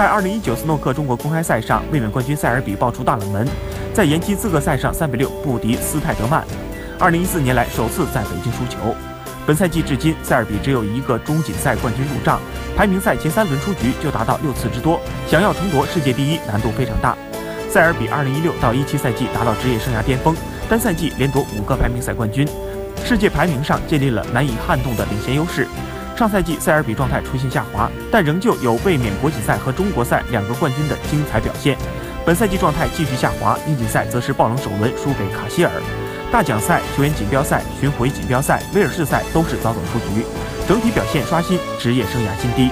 在2019斯诺克中国公开赛上，卫冕冠军塞尔比爆出大冷门，在延期资格赛上3比6不敌斯泰德曼，2014年来首次在北京输球。本赛季至今，塞尔比只有一个中锦赛冠军入账，排名赛前三轮出局就达到六次之多，想要重夺世界第一难度非常大。塞尔比2016到17赛季达到职业生涯巅峰，单赛季连夺五个排名赛冠军，世界排名上建立了难以撼动的领先优势。上赛季塞尔比状态出现下滑，但仍旧有卫冕国际赛和中国赛两个冠军的精彩表现。本赛季状态继续下滑，英锦赛则是爆冷首轮输给卡希尔，大奖赛、球员锦标赛、巡回锦标赛、威尔士赛都是早早出局，整体表现刷新职业生涯新低。